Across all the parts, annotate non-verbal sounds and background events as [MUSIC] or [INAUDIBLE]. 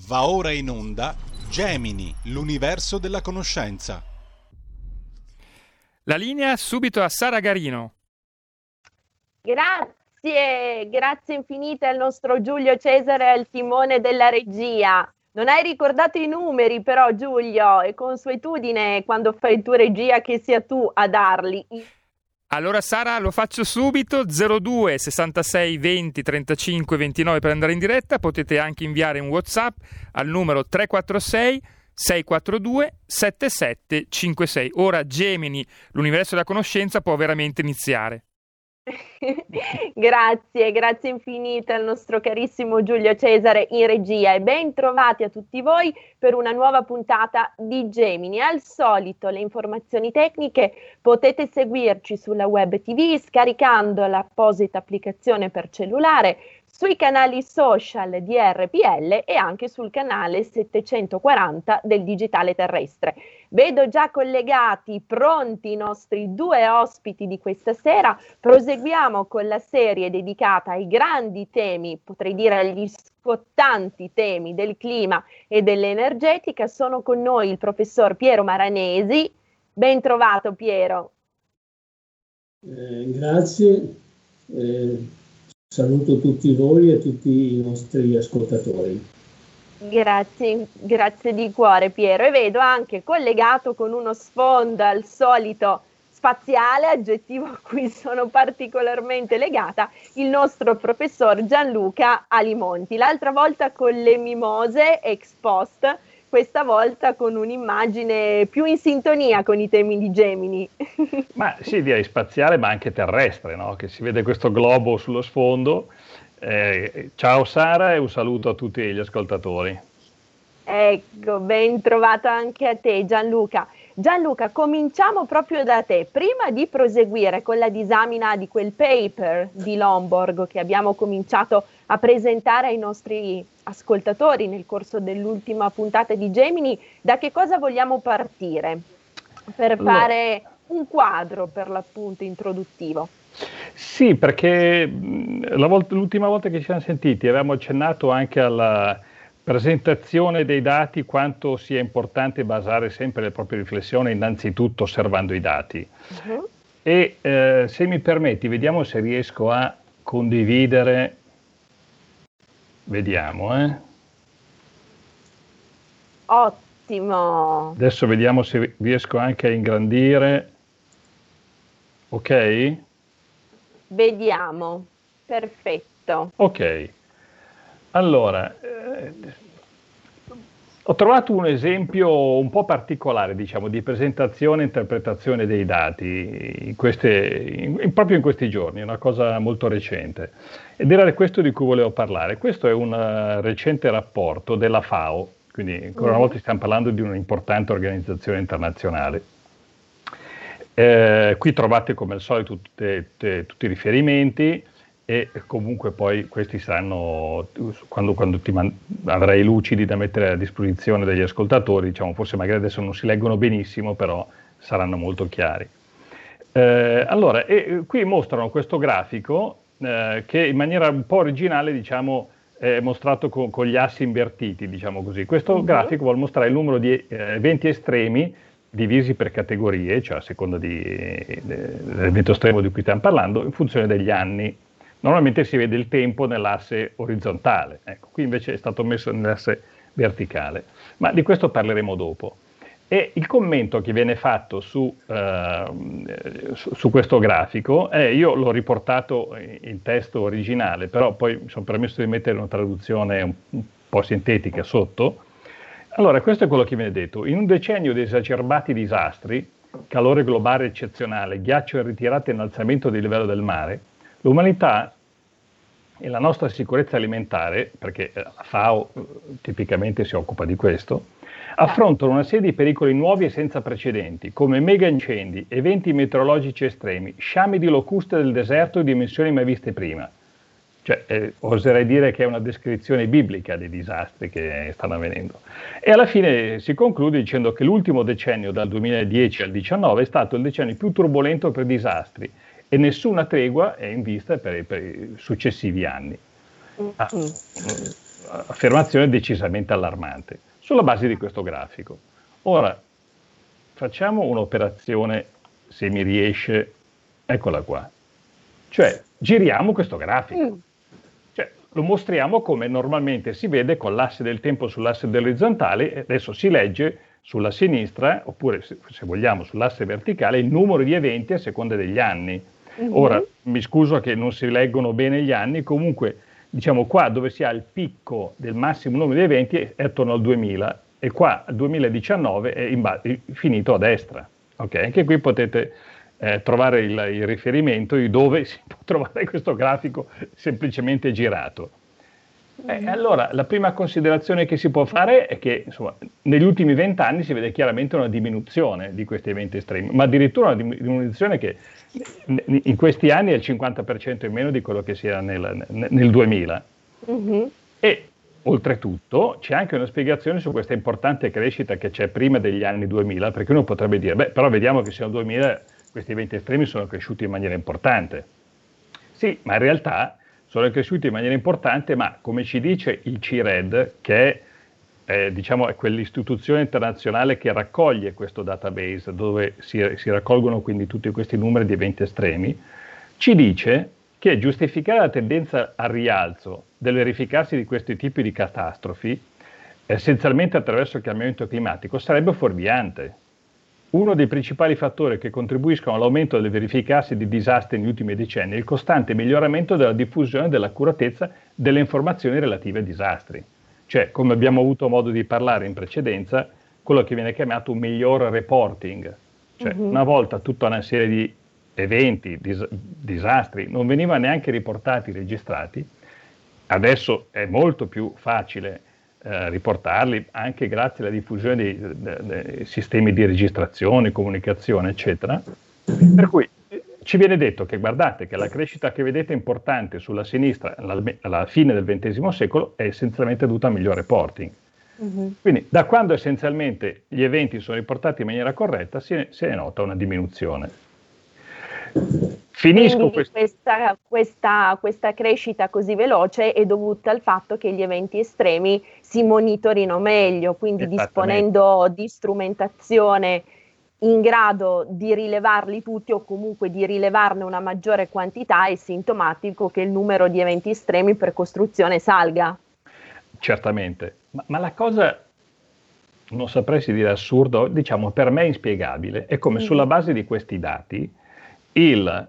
Va ora in onda Gemini, l'universo della conoscenza. La linea subito a Sara Garino. Grazie, grazie infinite al nostro Giulio Cesare al timone della regia. Non hai ricordato i numeri però Giulio, è consuetudine quando fai tu regia che sia tu a darli. Allora Sara lo faccio subito 02 66 20 35 29 per andare in diretta, potete anche inviare un WhatsApp al numero 346 642 7756. Ora Gemini, l'universo della conoscenza può veramente iniziare. [LAUGHS] grazie, grazie infinite al nostro carissimo Giulio Cesare in regia e ben trovati a tutti voi per una nuova puntata di Gemini. Al solito le informazioni tecniche potete seguirci sulla web TV scaricando l'apposita applicazione per cellulare sui canali social di RPL e anche sul canale 740 del Digitale Terrestre. Vedo già collegati, pronti i nostri due ospiti di questa sera. Proseguiamo con la serie dedicata ai grandi temi, potrei dire agli scottanti temi del clima e dell'energetica. Sono con noi il professor Piero Maranesi. Ben trovato Piero. Eh, grazie. Eh, Saluto tutti voi e tutti i nostri ascoltatori. Grazie, grazie di cuore Piero e vedo anche collegato con uno sfondo al solito spaziale, aggettivo a cui sono particolarmente legata, il nostro professor Gianluca Alimonti. L'altra volta con le mimose ex post questa volta con un'immagine più in sintonia con i temi di Gemini. [LAUGHS] ma sì, direi spaziale, ma anche terrestre, no? che si vede questo globo sullo sfondo. Eh, ciao Sara e un saluto a tutti gli ascoltatori. Ecco, ben trovato anche a te Gianluca. Gianluca, cominciamo proprio da te. Prima di proseguire con la disamina di quel paper di Lomborg che abbiamo cominciato a presentare ai nostri ascoltatori nel corso dell'ultima puntata di Gemini, da che cosa vogliamo partire per fare un quadro per l'appunto introduttivo? Sì, perché volta, l'ultima volta che ci siamo sentiti avevamo accennato anche alla presentazione dei dati, quanto sia importante basare sempre le proprie riflessioni innanzitutto osservando i dati. Uh-huh. E eh, se mi permetti, vediamo se riesco a condividere Vediamo, eh. Ottimo. Adesso vediamo se riesco anche a ingrandire. Ok? Vediamo. Perfetto. Ok. Allora, eh, ho trovato un esempio un po' particolare, diciamo, di presentazione e interpretazione dei dati in queste, in, proprio in questi giorni, una cosa molto recente. Ed era questo di cui volevo parlare. Questo è un uh, recente rapporto della FAO, quindi ancora una mm. volta stiamo parlando di un'importante organizzazione internazionale. Eh, qui trovate come al solito tutte, tutte, tutti i riferimenti e comunque poi questi saranno, quando, quando ti man- avrai lucidi da mettere a disposizione degli ascoltatori, diciamo, forse magari adesso non si leggono benissimo, però saranno molto chiari. Eh, allora, e, qui mostrano questo grafico eh, che in maniera un po' originale, diciamo, è mostrato con, con gli assi invertiti, diciamo così. Questo uh-huh. grafico vuole mostrare il numero di eh, eventi estremi divisi per categorie, cioè a seconda dell'evento estremo di cui stiamo parlando, in funzione degli anni Normalmente si vede il tempo nell'asse orizzontale, ecco, qui invece è stato messo nell'asse verticale, ma di questo parleremo dopo. E il commento che viene fatto su, eh, su, su questo grafico, è, io l'ho riportato in testo originale, però poi mi sono permesso di mettere una traduzione un, un po' sintetica sotto. Allora, questo è quello che viene detto. In un decennio di esacerbati disastri, calore globale eccezionale, ghiaccio e innalzamento del livello del mare, l'umanità e la nostra sicurezza alimentare, perché la FAO eh, tipicamente si occupa di questo, affrontano una serie di pericoli nuovi e senza precedenti, come mega incendi, eventi meteorologici estremi, sciami di locuste del deserto di dimensioni mai viste prima. Cioè, eh, oserei dire che è una descrizione biblica dei disastri che stanno avvenendo. E alla fine si conclude dicendo che l'ultimo decennio, dal 2010 al 2019, è stato il decennio più turbolento per disastri, e nessuna tregua è in vista per, per i successivi anni. Ah, affermazione decisamente allarmante sulla base di questo grafico. Ora, facciamo un'operazione, se mi riesce, eccola qua. Cioè, giriamo questo grafico. Mm. Cioè, lo mostriamo come normalmente si vede con l'asse del tempo sull'asse dell'orizzontale e adesso si legge sulla sinistra, oppure se, se vogliamo sull'asse verticale, il numero di eventi a seconda degli anni. Mm-hmm. Ora, mi scuso che non si leggono bene gli anni, comunque diciamo qua dove si ha il picco del massimo numero di eventi è attorno al 2000 e qua al 2019 è ba- finito a destra. Okay? Anche qui potete eh, trovare il, il, riferimento di dove [LAUGHS] si può trovare questo grafico semplicemente girato. Eh, mm. allora, la prima considerazione che si può fare è che insomma, negli ultimi vent'anni si vede chiaramente una diminuzione di questi eventi estremi, ma addirittura una diminuzione che in questi anni è il 50% in meno di quello che si era nel, nel 2000. Mm-hmm. E oltretutto c'è anche una spiegazione su questa importante crescita che c'è prima degli anni 2000, perché uno potrebbe dire, beh, però vediamo che sia nel 2000 questi eventi estremi sono cresciuti in maniera importante. Sì, ma in realtà sono cresciuti in maniera importante, ma come ci dice il CIRED, che è eh, diciamo, è quell'istituzione internazionale che raccoglie questo database, dove si, si, raccolgono quindi tutti questi numeri di eventi estremi, ci dice che giustificare la tendenza al rialzo del verificarsi di questi tipi di catastrofi, essenzialmente attraverso il cambiamento climatico, sarebbe fuorviante. Uno dei principali fattori che contribuiscono all'aumento del verificarsi di disastri negli ultimi decenni è il costante miglioramento della diffusione e dell'accuratezza delle informazioni relative ai disastri. Cioè, come abbiamo avuto modo di parlare in precedenza, quello che viene chiamato un miglior reporting. Cioè, uh-huh. una volta tutta una serie di eventi, dis- disastri, non venivano neanche riportati, registrati, adesso è molto più facile eh, riportarli anche grazie alla diffusione dei, dei, dei, sistemi di registrazione, comunicazione, eccetera. Per cui ci viene detto che guardate che la crescita che vedete importante sulla sinistra alla, alla fine del XX secolo è essenzialmente dovuta a miglior reporting. Uh-huh. Quindi da quando essenzialmente gli eventi sono riportati in maniera corretta si, si nota una diminuzione. Finisco questa, questa, questa, crescita così veloce è dovuta al fatto che gli eventi estremi si monitorino meglio, quindi disponendo di strumentazione in grado di rilevarli tutti o comunque di rilevarne una maggiore quantità, è sintomatico che il numero di eventi estremi per costruzione salga. Certamente, ma, ma la cosa, non saprei se dire assurdo, diciamo per me inspiegabile, è come mm. sulla base di questi dati, il,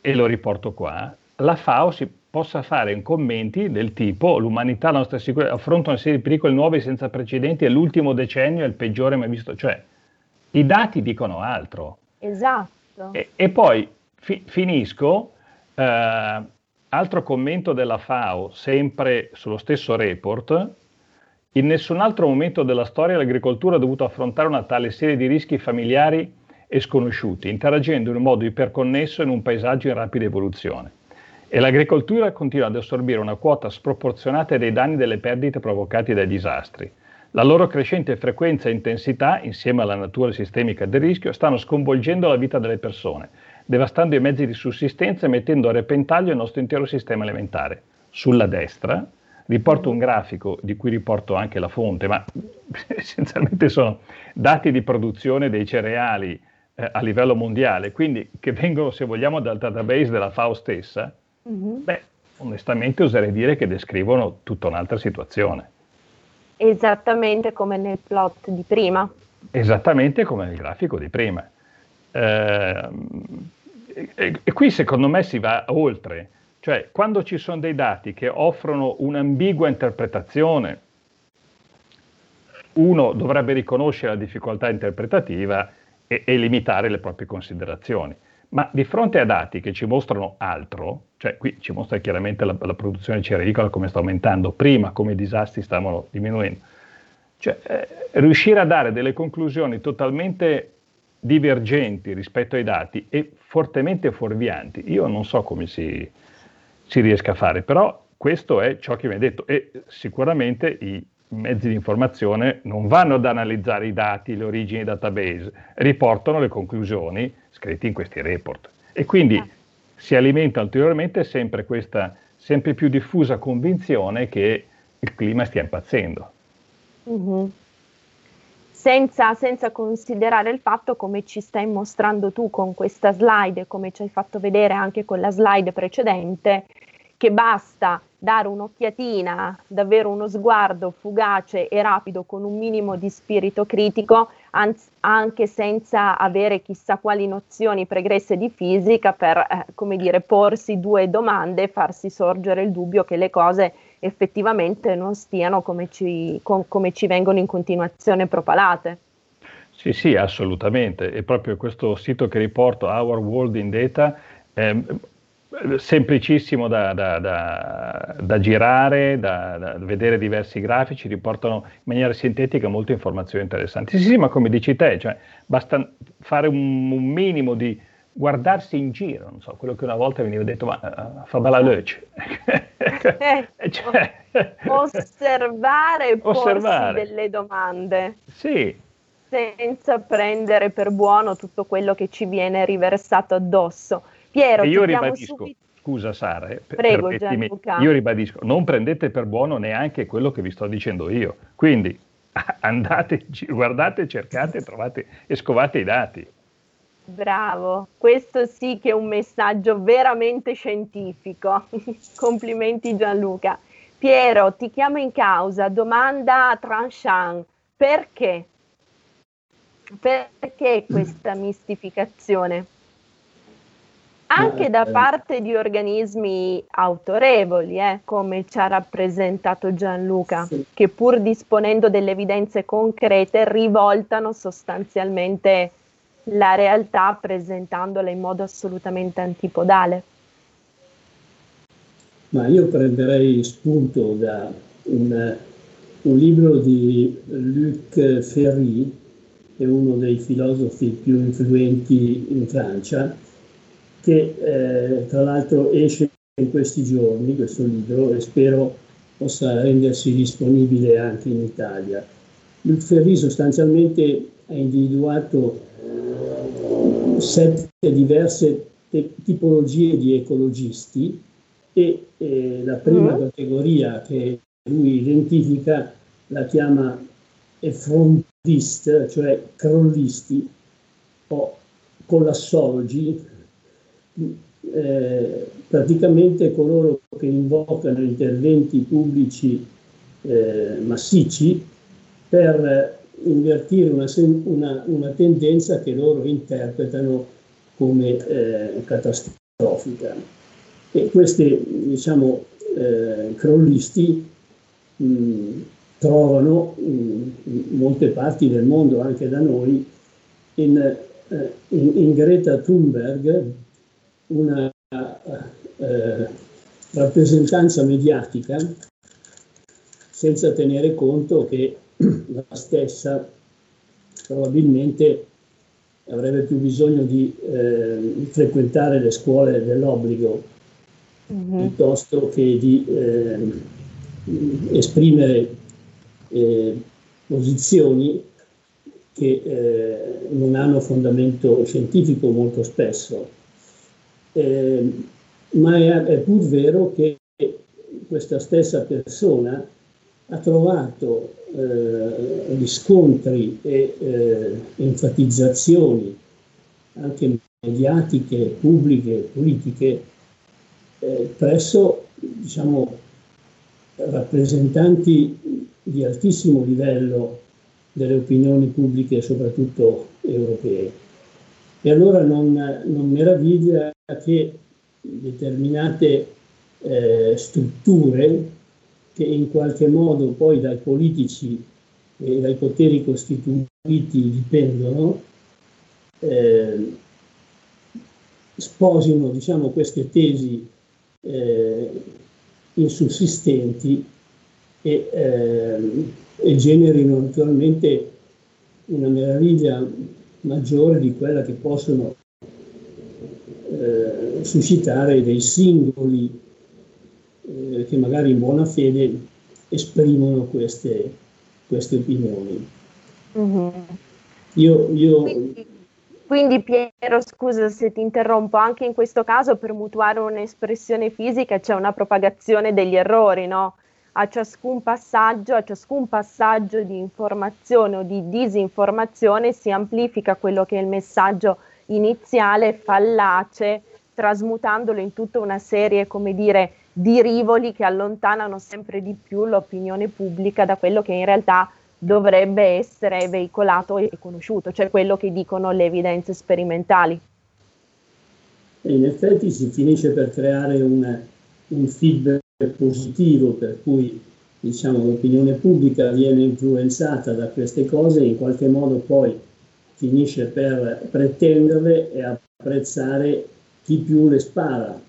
e lo riporto qua, la FAO si possa fare in commenti del tipo l'umanità, la nostra sicurezza, affronta una serie di pericoli nuovi senza precedenti e l'ultimo decennio è il peggiore mai visto, cioè i dati dicono altro. Esatto. E, e poi fi, finisco, eh, altro commento della FAO, sempre sullo stesso report, in nessun altro momento della storia l'agricoltura ha dovuto affrontare una tale serie di rischi familiari e sconosciuti, interagendo in un modo iperconnesso in un paesaggio in rapida evoluzione. E l'agricoltura continua ad assorbire una quota sproporzionata dei danni delle perdite provocati dai disastri, la loro crescente frequenza e intensità, insieme alla natura sistemica del rischio, stanno sconvolgendo la vita delle persone, devastando i mezzi di sussistenza e mettendo a repentaglio il nostro intero sistema alimentare. Sulla destra riporto un grafico di cui riporto anche la fonte, ma [LAUGHS] essenzialmente sono dati di produzione dei cereali eh, a livello mondiale, quindi che vengono, se vogliamo, dal database della FAO stessa, mm-hmm. beh, onestamente oserei dire che descrivono tutta un'altra situazione. Esattamente come nel plot di prima. Esattamente come nel grafico di prima. Eh, e, e, qui secondo me si va oltre, cioè quando ci sono dei dati che offrono un'ambigua interpretazione, uno dovrebbe riconoscere la difficoltà interpretativa e, e limitare le proprie considerazioni. Ma di fronte a dati che ci mostrano altro, cioè qui ci mostra chiaramente la, la produzione cerealicola come sta aumentando, prima come i disastri stavano diminuendo, cioè eh, riuscire a dare delle conclusioni totalmente divergenti rispetto ai dati e fortemente fuorvianti, io non so come si, si riesca a fare, però questo è ciò che mi ha detto e sicuramente i mezzi di informazione non vanno ad analizzare i dati, le origini database, riportano le conclusioni scritti in questi report. E quindi ah. si alimenta ulteriormente sempre questa sempre più diffusa convinzione che il clima stia impazzendo. Mm-hmm. Senza, senza, considerare il fatto come ci stai mostrando tu con questa slide, come ci hai fatto vedere anche con la slide precedente, che basta dare un'occhiatina, davvero uno sguardo fugace e rapido con un minimo di spirito critico, anzi, anche senza avere chissà quali nozioni pregresse di fisica per, eh, come dire, porsi due domande e farsi sorgere il dubbio che le cose effettivamente non stiano come ci, com, come ci vengono in continuazione propalate. Sì, sì, assolutamente. E proprio questo sito che riporto, Our World in Data, eh, semplicissimo da, da, da, da girare, da, vedere diversi grafici, riportano in maniera sintetica molte informazioni interessanti. Sì, sì, ma come dici te, cioè, basta fare un, un, minimo di guardarsi in giro, non so, quello che una volta veniva detto, ma uh, fa bella luce. Eh, [LAUGHS] cioè, osservare e osservare. delle domande. Sì. Senza prendere per buono tutto quello che ci viene riversato addosso Piero, e io ribadisco, subito... scusa Sara, eh, Prego, io ribadisco, non prendete per buono neanche quello che vi sto dicendo io. Quindi [LAUGHS] andate, guardate, cercate, trovate e scovate i dati. Bravo, questo sì che è un messaggio veramente scientifico. [LAUGHS] Complimenti Gianluca. Piero, ti chiamo in causa, domanda tranchant. Perché? Perché questa mistificazione? Anche da parte di organismi autorevoli, eh, come ci ha rappresentato Gianluca, sì. che pur disponendo delle evidenze concrete rivoltano sostanzialmente la realtà presentandola in modo assolutamente antipodale. Ma io prenderei spunto da un, un libro di Luc Ferry, che è uno dei filosofi più influenti in Francia, che eh, tra l'altro esce in questi giorni, questo libro, e spero possa rendersi disponibile anche in Italia. Luc Ferry sostanzialmente ha individuato sette diverse te- tipologie di ecologisti e eh, la prima mm. categoria che lui identifica la chiama effrontist, cioè crollisti o collassologi, eh, praticamente coloro che invocano interventi pubblici eh, massicci per invertire una, una, una, tendenza che loro interpretano come eh, catastrofica. E questi, diciamo, eh, crollisti mh, trovano in, molte parti del mondo, anche da noi, in, eh, in, in Greta Thunberg, una eh, rappresentanza mediatica senza tenere conto che [CLEARS THROAT] la stessa probabilmente avrebbe più bisogno di eh, frequentare le scuole dell'obbligo mm-hmm. piuttosto che di eh, esprimere eh, posizioni che eh, non hanno fondamento scientifico molto spesso eh, ma è, è pur vero che questa stessa persona ha trovato eh, riscontri e eh, enfatizzazioni anche mediatiche, pubbliche, politiche eh, presso diciamo, rappresentanti di altissimo livello delle opinioni pubbliche, soprattutto europee. E allora non, non meraviglia che determinate eh, strutture che in qualche modo poi dai politici e dai poteri costituiti dipendono, eh, sposino diciamo, queste tesi eh, insussistenti e, eh, e generino naturalmente una meraviglia maggiore di quella che possono suscitare dei singoli eh, che magari in buona fede esprimono queste, queste opinioni. Mm-hmm. Io, io... Quindi, quindi, Piero, scusa se ti interrompo, anche in questo caso per mutuare un'espressione fisica c'è una propagazione degli errori, no? a ciascun passaggio, a ciascun passaggio di informazione o di disinformazione si amplifica quello che è il messaggio iniziale fallace, trasmutandolo in tutta una serie, come dire, di rivoli che allontanano sempre di più l'opinione pubblica da quello che in realtà dovrebbe essere veicolato e conosciuto, cioè quello che dicono le evidenze sperimentali. In effetti si finisce per creare un, un feedback positivo per cui diciamo, l'opinione pubblica viene influenzata da queste cose e in qualche modo poi finisce per pretenderle e apprezzare chi più le spara.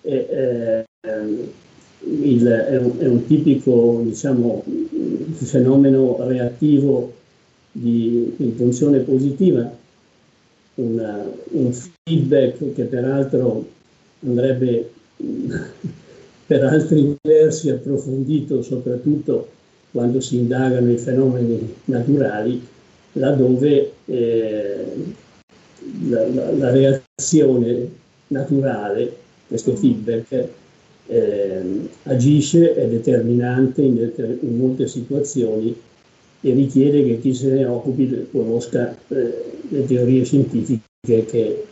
E, eh, il, è, un, è, un, tipico diciamo, fenomeno reattivo di, funzione positiva, una, un feedback che peraltro andrebbe [LAUGHS] per altri versi approfondito, soprattutto quando si indagano i fenomeni naturali, laddove eh, la, la, la, reazione naturale, questo feedback, eh, agisce, è determinante in, deter- in, molte situazioni e richiede che chi se ne occupi conosca eh, le teorie scientifiche che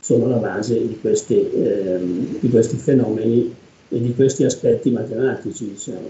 sono la base di questi, ehm, di questi fenomeni e di questi aspetti matematici. Diciamo.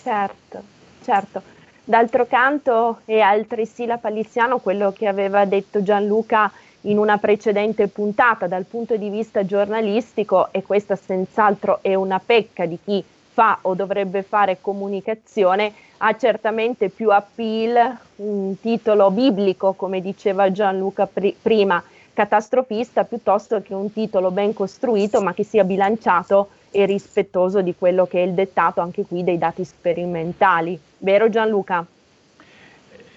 Certo, certo. D'altro canto è altresì la Paliziano quello che aveva detto Gianluca in una precedente puntata dal punto di vista giornalistico e questa senz'altro è una pecca di chi fa o dovrebbe fare comunicazione, ha certamente più appeal un titolo biblico, come diceva Gianluca pr- prima, catastrofista, piuttosto che un titolo ben costruito ma che sia bilanciato e rispettoso di quello che è il dettato anche qui dei dati sperimentali. Vero Gianluca?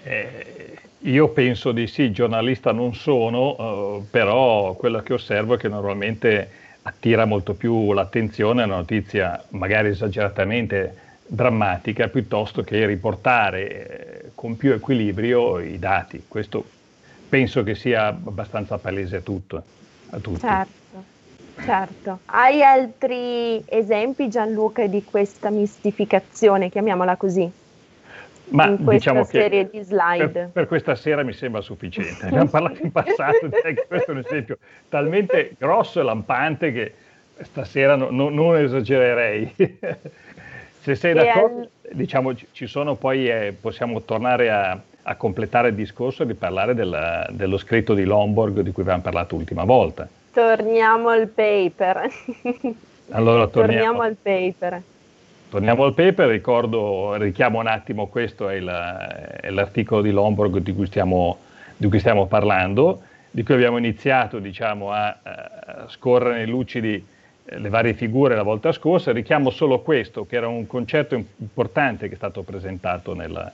Eh, io penso di sì, giornalista non sono, eh, però quello che osservo è che normalmente attira molto più l'attenzione una notizia magari esageratamente drammatica piuttosto che riportare eh, con più equilibrio i dati. Questo penso che sia abbastanza palese a, tutto, a tutti. Certo. Certo. Hai altri esempi, Gianluca, di questa mistificazione, chiamiamola così? Ma in questa diciamo serie di slide. Per, per, questa sera mi sembra sufficiente. Abbiamo parlato in [LAUGHS] passato, questo è un esempio talmente grosso e lampante che stasera no, no, non esagererei. [LAUGHS] Se sei d'accordo, al... diciamo, ci sono poi, eh, possiamo tornare a, a, completare il discorso di parlare della, dello scritto di Lomborg di cui abbiamo parlato l'ultima volta. Torniamo al paper. Allora torniamo, torniamo al paper. Torniamo al paper, ricordo, richiamo un attimo, questo è, il, è l'articolo di Lomborg di cui, stiamo, di cui, stiamo, parlando, di cui abbiamo iniziato diciamo, a, a scorrere lucidi eh, le varie figure la volta scorsa, richiamo solo questo, che era un concetto importante che è stato presentato nella,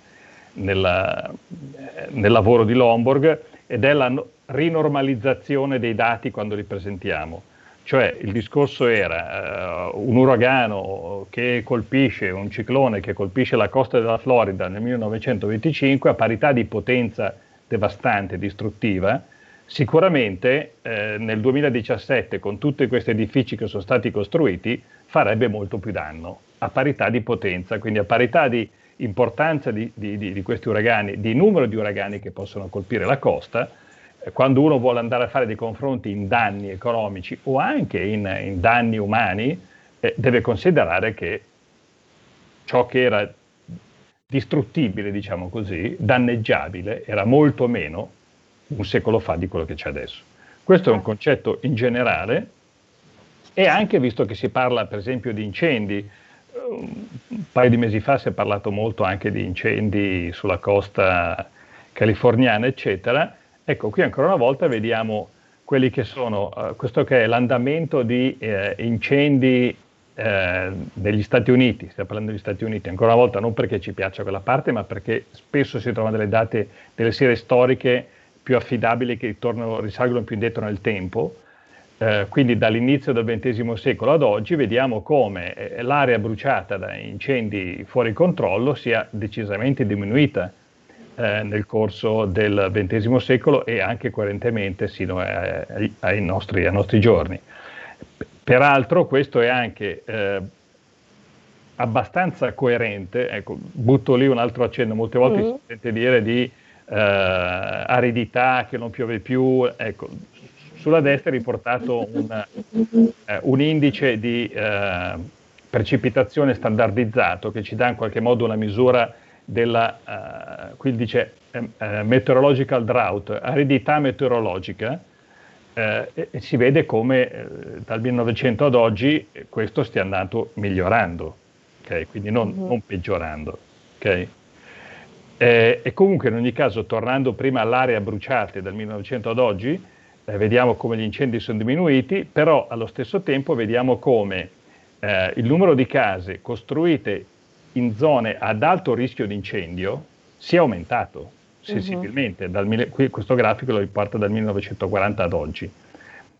nella, eh, nel lavoro di Lomborg ed è la rinormalizzazione dei dati quando li presentiamo. Cioè il discorso era uh, un uragano che colpisce, un ciclone che colpisce la costa della Florida nel 1925 a parità di potenza devastante, distruttiva, sicuramente eh, nel 2017 con tutti questi edifici che sono stati costruiti farebbe molto più danno a parità di potenza, quindi a parità di importanza di, di, di, questi uragani, di numero di uragani che possono colpire la costa, quando uno vuole andare a fare dei confronti in danni economici o anche in, in danni umani, eh, deve considerare che ciò che era distruttibile, diciamo così, danneggiabile, era molto meno un secolo fa di quello che c'è adesso. Questo è un concetto in generale e anche visto che si parla per esempio di incendi, un paio di mesi fa si è parlato molto anche di incendi sulla costa californiana, eccetera, Ecco, qui ancora una volta vediamo quelli che sono, uh, questo che è l'andamento di eh, incendi eh, degli Stati Uniti, stiamo parlando degli Stati Uniti, ancora una volta non perché ci piaccia quella parte, ma perché spesso si trovano delle date, delle serie storiche più affidabili che tornano, risalgono più indietro nel tempo. Eh, quindi dall'inizio del XX secolo ad oggi vediamo come eh, l'area bruciata da incendi fuori controllo sia decisamente diminuita eh, nel corso del XX secolo e anche coerentemente sino a, ai, nostri, ai, nostri, giorni. Peraltro questo è anche eh, abbastanza coerente, ecco, butto lì un altro accenno, molte volte mm-hmm. si sente dire di eh, aridità, che non piove più, ecco, sulla destra è riportato un, eh, un indice di eh, precipitazione standardizzato che ci dà in qualche modo una misura della, uh, qui dice uh, meteorological drought, aridità meteorologica, uh, e, e, si vede come dal 1900 ad oggi questo stia andando migliorando, okay? quindi non, uh-huh. non peggiorando. Okay? Eh, e comunque in ogni caso, tornando prima all'area bruciate dal 1900 ad oggi, eh, vediamo come gli incendi sono diminuiti, però allo stesso tempo vediamo come eh, il numero di case costruite in zone ad alto rischio di incendio si è aumentato sensibilmente. Uh-huh. Dal, qui, questo grafico lo riporta dal 1940 ad oggi.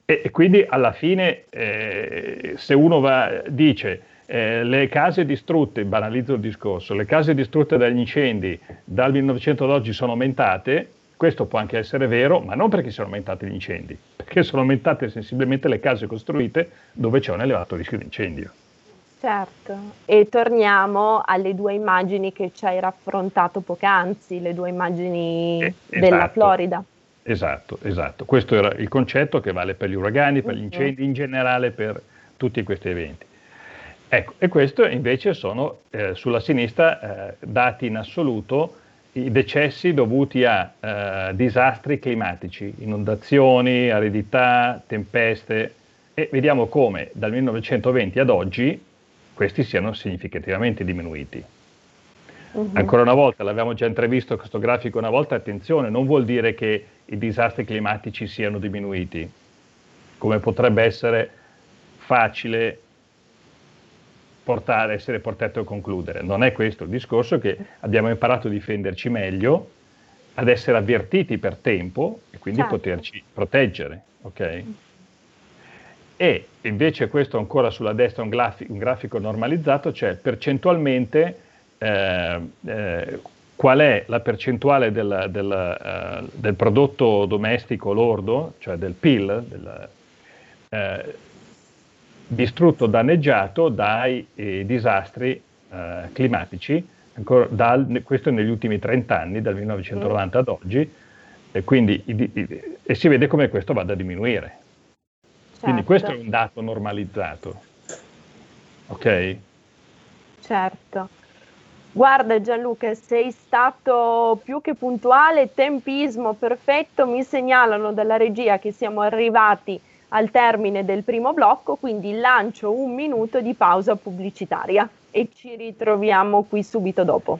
E, e quindi alla fine, eh, se uno va, dice eh, le case distrutte, banalizzo il discorso, le case distrutte dagli incendi dal 1900 ad oggi sono aumentate, questo può anche essere vero, ma non perché siano aumentati gli incendi, perché sono aumentate sensibilmente le case costruite dove c'è un elevato rischio di incendio. Certo, e torniamo alle due immagini che ci hai raffrontato poc'anzi, le due immagini eh, della esatto. Florida. Esatto, esatto. Questo era il concetto che vale per gli uragani, per gli incendi, in generale per tutti questi eventi. Ecco, e questo invece sono eh, sulla sinistra eh, dati in assoluto i decessi dovuti a eh, disastri climatici, inondazioni, aridità, tempeste, e vediamo come dal 1920 ad oggi questi siano significativamente diminuiti. Uh-huh. Ancora una volta, l'abbiamo già intravisto questo grafico una volta, attenzione, non vuol dire che i disastri climatici siano diminuiti, come potrebbe essere facile portare, essere portato a concludere. Non è questo il discorso, che abbiamo imparato a difenderci meglio, ad essere avvertiti per tempo e quindi certo. poterci proteggere. Okay? E invece questo ancora sulla destra un, grafico, un grafico normalizzato, cioè percentualmente eh, eh, qual è la percentuale del, del, uh, del, prodotto domestico lordo, cioè del PIL, del, eh, distrutto, danneggiato dai eh, disastri eh, climatici, ancora dal, questo negli ultimi 30 anni, dal 1990 ad oggi, e, quindi, i, i, e si vede come questo vada a diminuire. Quindi certo. questo è un dato normalizzato. Ok? Certo. Guarda Gianluca, sei stato più che puntuale, tempismo perfetto, mi segnalano dalla regia che siamo arrivati al termine del primo blocco, quindi lancio un minuto di pausa pubblicitaria e ci ritroviamo qui subito dopo.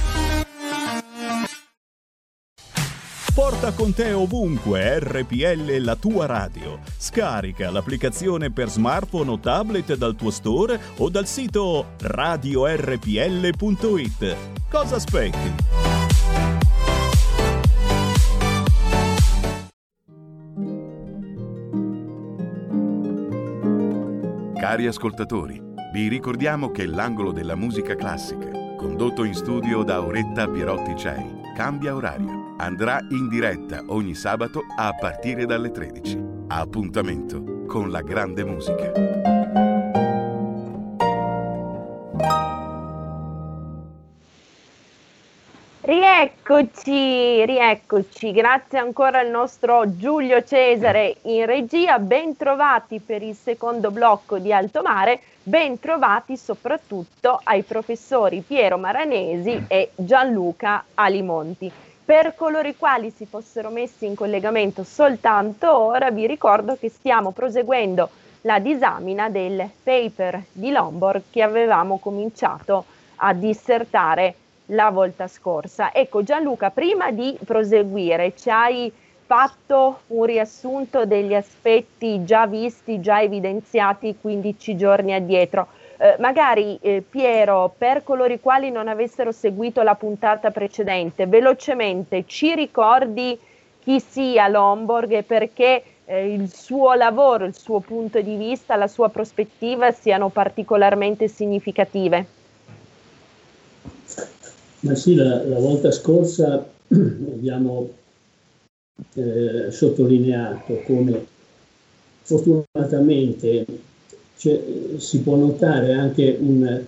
Porta con te ovunque RPL la tua radio. Scarica l'applicazione per smartphone o tablet dal tuo store o dal sito radiorpl.it. Cosa aspetti? Cari ascoltatori, vi ricordiamo che l'angolo della musica classica, condotto in studio da Auretta Pierotti Cei, cambia orario andrà in diretta ogni sabato a partire dalle 13. Appuntamento con la grande musica. Rieccoci, rieccoci, grazie ancora al nostro Giulio Cesare in regia, ben trovati per il secondo blocco di Alto Mare, ben trovati soprattutto ai professori Piero Maranesi e Gianluca Alimonti. Per coloro i quali si fossero messi in collegamento soltanto ora, vi ricordo che stiamo proseguendo la disamina del paper di Lombard che avevamo cominciato a dissertare la volta scorsa. Ecco Gianluca, prima di proseguire, ci hai fatto un riassunto degli aspetti già visti, già evidenziati 15 giorni addietro. Eh, magari eh, Piero, per coloro i quali non avessero seguito la puntata precedente, velocemente ci ricordi chi sia Lomborg e perché eh, il suo lavoro, il suo punto di vista, la sua prospettiva siano particolarmente significative. Ma sì, la, la volta scorsa [CLEARS THROAT] abbiamo eh, sottolineato come fortunatamente si può notare anche un,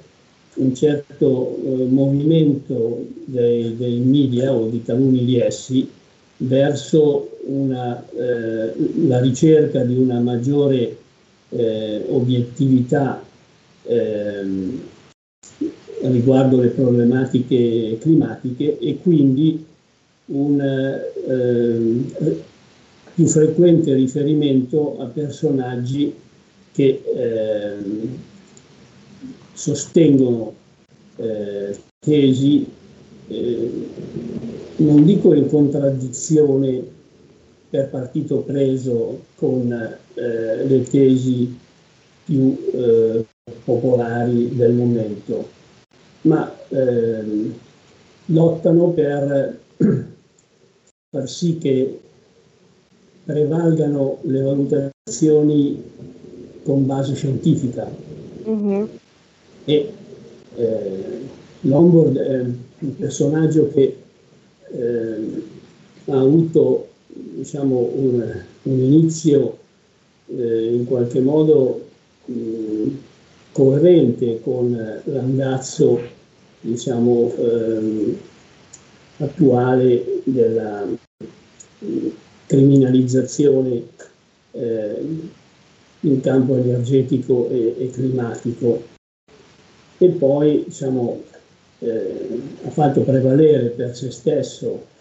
un certo eh, movimento dei, dei, media o di taluni di essi verso una, eh, la ricerca di una maggiore eh, obiettività ehm, riguardo le problematiche climatiche e quindi un eh, più frequente riferimento a personaggi che eh, sostengono eh, tesi, eh, non dico in contraddizione per partito preso con eh, le tesi più eh, popolari del momento, ma ehm, lottano per far sì che prevalgano le valutazioni con base scientifica. Mm-hmm. E eh, Lombard è un personaggio che eh, ha avuto diciamo, un, un inizio eh, in qualche modo mh, coerente con l'andazzo diciamo, ehm, attuale della criminalizzazione eh, in campo energetico e, e climatico e poi diciamo, eh, ha fatto prevalere per se stesso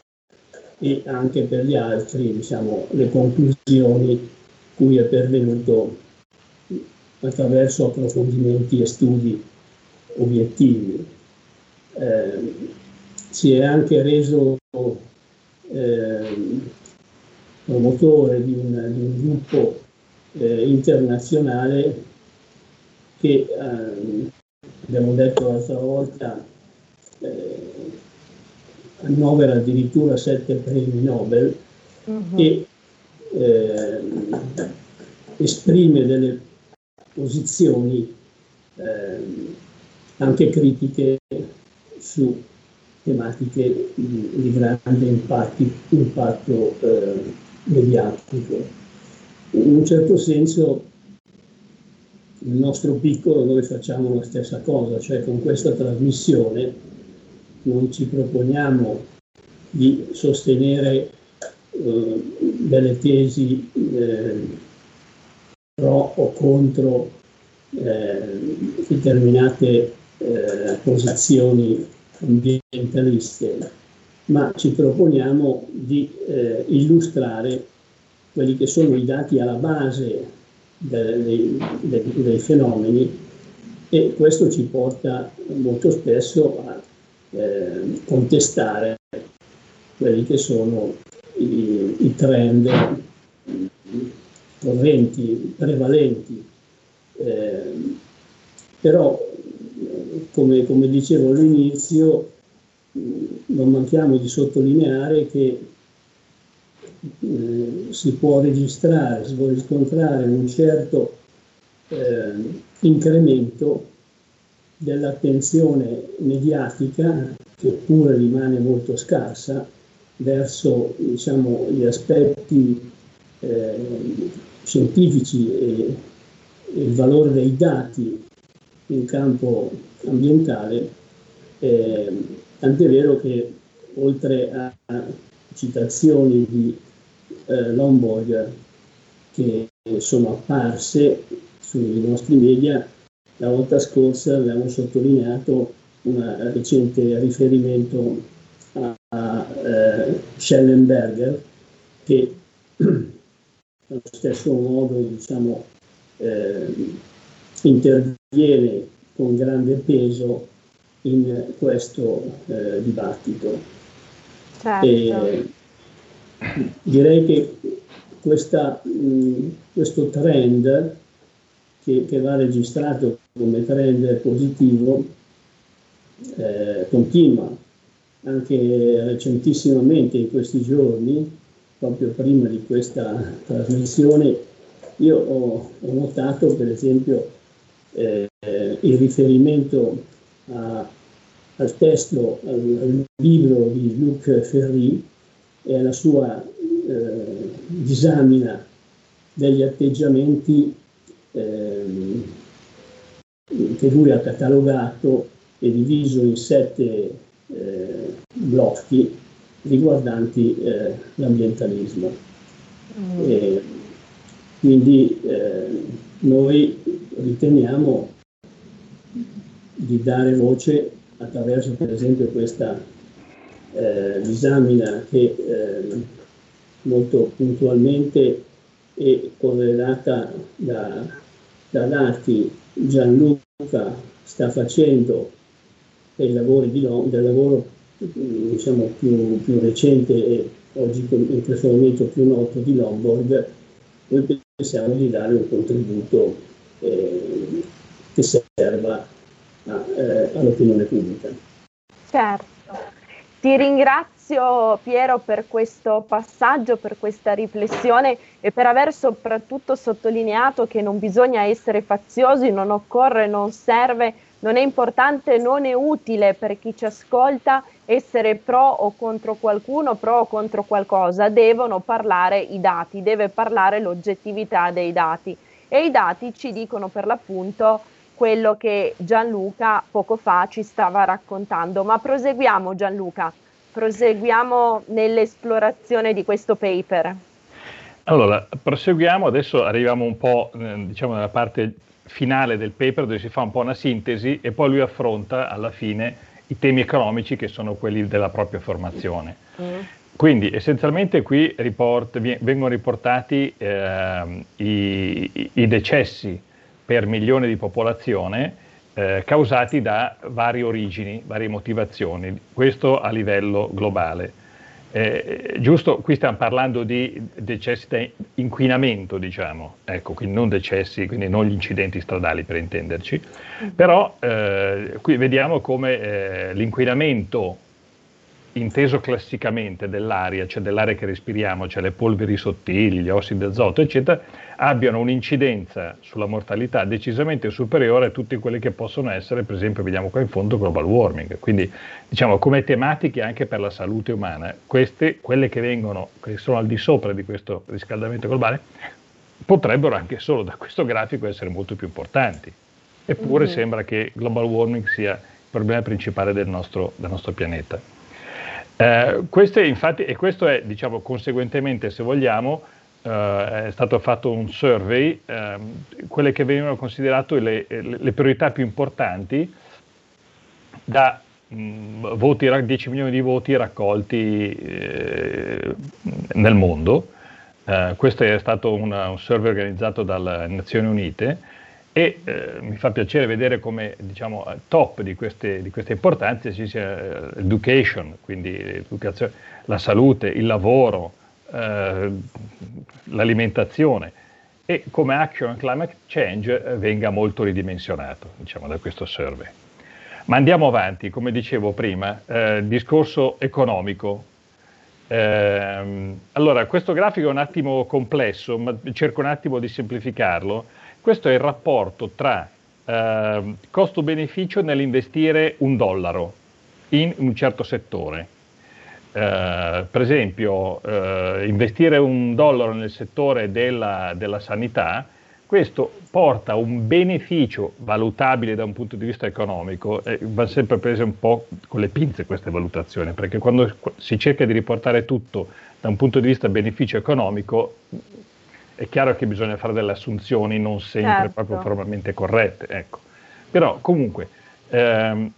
e anche per gli altri diciamo, le conclusioni cui è pervenuto attraverso approfondimenti e studi obiettivi. Eh, si è anche reso eh, promotore di un, di un gruppo eh, internazionale che eh, abbiamo detto l'altra volta eh, annovera addirittura sette premi Nobel uh-huh. e eh, esprime delle posizioni eh, anche critiche su tematiche di, di grande impatti, impatto eh, mediatico. In un certo senso nel nostro piccolo noi facciamo la stessa cosa, cioè con questa trasmissione non ci proponiamo di sostenere eh, delle tesi eh, pro o contro eh, determinate eh, posizioni ambientaliste, ma ci proponiamo di eh, illustrare quelli che sono i dati alla base dei, dei, dei fenomeni e questo ci porta molto spesso a eh, contestare quelli che sono i, i trend correnti, prevalenti. Eh, però, come, come dicevo all'inizio, non manchiamo di sottolineare che eh, si può registrare, si può riscontrare un certo eh, incremento dell'attenzione mediatica, che pure rimane molto scarsa, verso diciamo, gli aspetti eh, scientifici e, e, il valore dei dati in campo ambientale, eh, tant'è vero che oltre a citazioni di eh, Lombard che sono apparse sui nostri media, la volta scorsa abbiamo sottolineato un recente riferimento a, a eh, Schellenberger che [CLEARS THROAT] allo stesso modo diciamo, eh, interviene con grande peso in questo eh, dibattito. Certo. E direi che questa, mh, questo trend che, che, va registrato come trend positivo eh, continua anche recentissimamente in questi giorni proprio prima di questa trasmissione, io ho, ho notato per esempio eh, il riferimento a, al testo, al, al, libro di Luc Ferry e alla sua eh, disamina degli atteggiamenti eh, che lui ha catalogato e diviso in sette eh, blocchi riguardanti eh, l'ambientalismo. Mm. E quindi eh, noi riteniamo di dare voce attraverso per esempio questa eh, disamina che eh, molto puntualmente è correlata da, da dati Gianluca sta facendo dei lavori di, del lavoro diciamo, più, più, recente e oggi in questo momento più noto di Lombard, noi pensiamo di dare un contributo eh, che serva a, eh, all'opinione pubblica. Certo. Ti ringrazio Piero per questo passaggio, per questa riflessione e per aver soprattutto sottolineato che non bisogna essere faziosi, non occorre, non serve, non è importante, non è utile per chi ci ascolta essere pro o contro qualcuno, pro o contro qualcosa, devono parlare i dati, deve parlare l'oggettività dei dati e i dati ci dicono per l'appunto quello che Gianluca poco fa ci stava raccontando. Ma proseguiamo Gianluca, proseguiamo nell'esplorazione di questo paper. Allora, proseguiamo, adesso arriviamo un po' eh, diciamo nella parte finale del paper dove si fa un po' una sintesi e poi lui affronta alla fine i temi economici che sono quelli della propria formazione. Mm. Quindi essenzialmente qui report, vengono riportati eh, i, i, decessi per milione di popolazione eh, causati da varie origini, varie motivazioni, questo a livello globale. Eh, giusto, qui stiamo parlando di decessi da inquinamento, diciamo, ecco, quindi non decessi, quindi non gli incidenti stradali per intenderci, però eh, qui vediamo come eh, l'inquinamento inteso classicamente dell'aria, cioè dell'aria che respiriamo, cioè le polveri sottili, gli ossidi d'azoto, eccetera, abbiano un'incidenza sulla mortalità decisamente superiore a tutti quelli che possono essere, per esempio, vediamo qua in fondo, global warming. Quindi, diciamo, come tematiche anche per la salute umana, queste, quelle che vengono, che sono al di sopra di questo riscaldamento globale, potrebbero anche solo da questo grafico essere molto più importanti. Eppure mm-hmm. sembra che global warming sia il problema principale del nostro, del nostro pianeta. Eh, queste, infatti, e questo è, diciamo, conseguentemente, se vogliamo, eh, è stato fatto un survey, eh, quelle che venivano considerate le, le, priorità più importanti da mh, voti, 10 milioni di voti raccolti eh, nel mondo. Uh, questo è stato una, un survey organizzato dalle Nazioni Unite e eh, mi fa piacere vedere come diciamo, top di queste, di queste importanze ci sia l'education, quindi la salute, il lavoro, eh, l'alimentazione e come action on climate change venga molto ridimensionato diciamo, da questo survey. Ma andiamo avanti, come dicevo prima, eh, discorso economico. Eh, allora, questo grafico è un attimo complesso, ma cerco un attimo di semplificarlo. Questo è il rapporto tra eh, costo-beneficio nell'investire un dollaro in un certo settore. Eh, per esempio, eh, investire un dollaro nel settore della, della sanità, questo porta un beneficio valutabile da un punto di vista economico, e va sempre prese un po' con le pinze queste valutazioni, perché quando si cerca di riportare tutto da un punto di vista beneficio economico, è chiaro che bisogna fare delle assunzioni non sempre certo. proprio formalmente corrette. Ecco. Però comunque, ehm,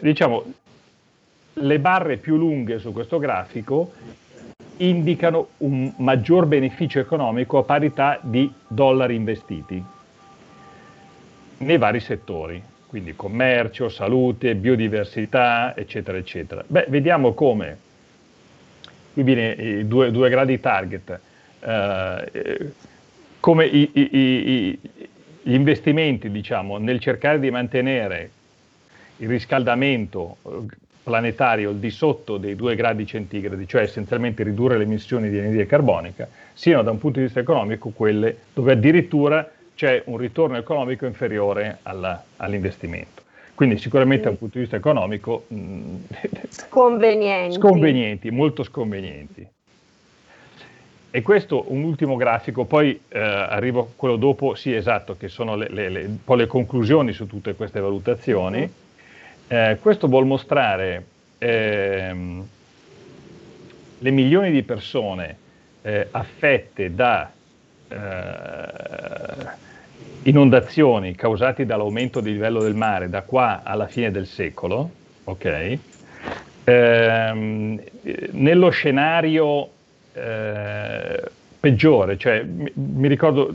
diciamo, le barre più lunghe su questo grafico indicano un maggior beneficio economico a parità di dollari investiti nei vari settori, quindi commercio, salute, biodiversità, eccetera, eccetera. Beh, vediamo come, qui viene i due, due gradi target, eh, come i, i, i, gli investimenti, diciamo, nel cercare di mantenere il riscaldamento planetario al di sotto dei 2 gradi centigradi, cioè essenzialmente ridurre le emissioni di energia carbonica, siano da un punto di vista economico quelle dove addirittura c'è un ritorno economico inferiore alla, all'investimento. Quindi sicuramente da un punto di vista economico mh, [LAUGHS] sconvenienti. sconvenienti, molto sconvenienti. E questo un ultimo grafico, poi eh, arrivo a quello dopo, sì esatto, che sono le, le, le, un po' le conclusioni su tutte queste valutazioni. Uh-huh. Eh, questo vuol mostrare ehm, le milioni di persone eh, affette da eh, inondazioni causate dall'aumento del livello del mare da qua alla fine del secolo, ok? Ehm, nello scenario eh, peggiore, cioè mi, mi ricordo